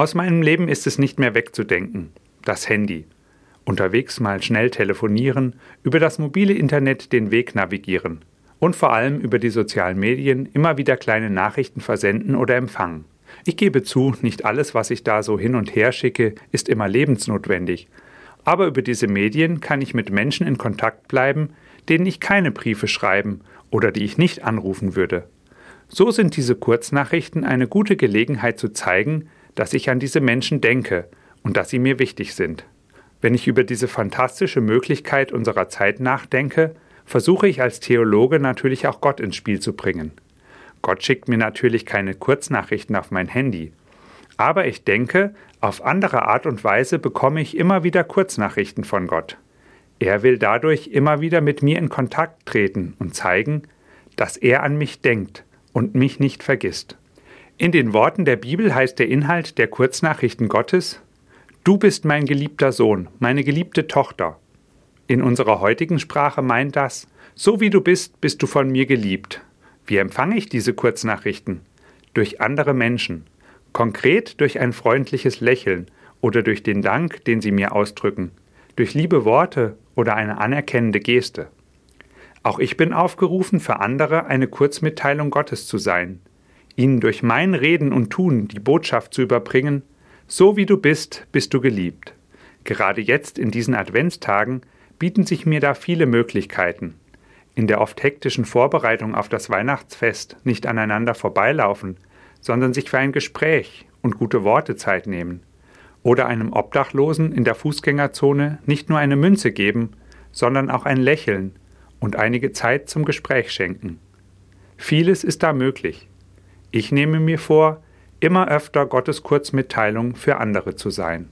Aus meinem Leben ist es nicht mehr wegzudenken. Das Handy. Unterwegs mal schnell telefonieren, über das mobile Internet den Weg navigieren und vor allem über die sozialen Medien immer wieder kleine Nachrichten versenden oder empfangen. Ich gebe zu, nicht alles, was ich da so hin und her schicke, ist immer lebensnotwendig. Aber über diese Medien kann ich mit Menschen in Kontakt bleiben, denen ich keine Briefe schreiben oder die ich nicht anrufen würde. So sind diese Kurznachrichten eine gute Gelegenheit zu zeigen, dass ich an diese Menschen denke und dass sie mir wichtig sind. Wenn ich über diese fantastische Möglichkeit unserer Zeit nachdenke, versuche ich als Theologe natürlich auch Gott ins Spiel zu bringen. Gott schickt mir natürlich keine Kurznachrichten auf mein Handy. Aber ich denke, auf andere Art und Weise bekomme ich immer wieder Kurznachrichten von Gott. Er will dadurch immer wieder mit mir in Kontakt treten und zeigen, dass er an mich denkt und mich nicht vergisst. In den Worten der Bibel heißt der Inhalt der Kurznachrichten Gottes, Du bist mein geliebter Sohn, meine geliebte Tochter. In unserer heutigen Sprache meint das, so wie du bist, bist du von mir geliebt. Wie empfange ich diese Kurznachrichten? Durch andere Menschen, konkret durch ein freundliches Lächeln oder durch den Dank, den sie mir ausdrücken, durch liebe Worte oder eine anerkennende Geste. Auch ich bin aufgerufen, für andere eine Kurzmitteilung Gottes zu sein, ihnen durch mein Reden und Tun die Botschaft zu überbringen, so wie du bist, bist du geliebt. Gerade jetzt in diesen Adventstagen bieten sich mir da viele Möglichkeiten. In der oft hektischen Vorbereitung auf das Weihnachtsfest nicht aneinander vorbeilaufen, sondern sich für ein Gespräch und gute Worte Zeit nehmen. Oder einem Obdachlosen in der Fußgängerzone nicht nur eine Münze geben, sondern auch ein Lächeln und einige Zeit zum Gespräch schenken. Vieles ist da möglich. Ich nehme mir vor, immer öfter Gottes Kurzmitteilung für andere zu sein.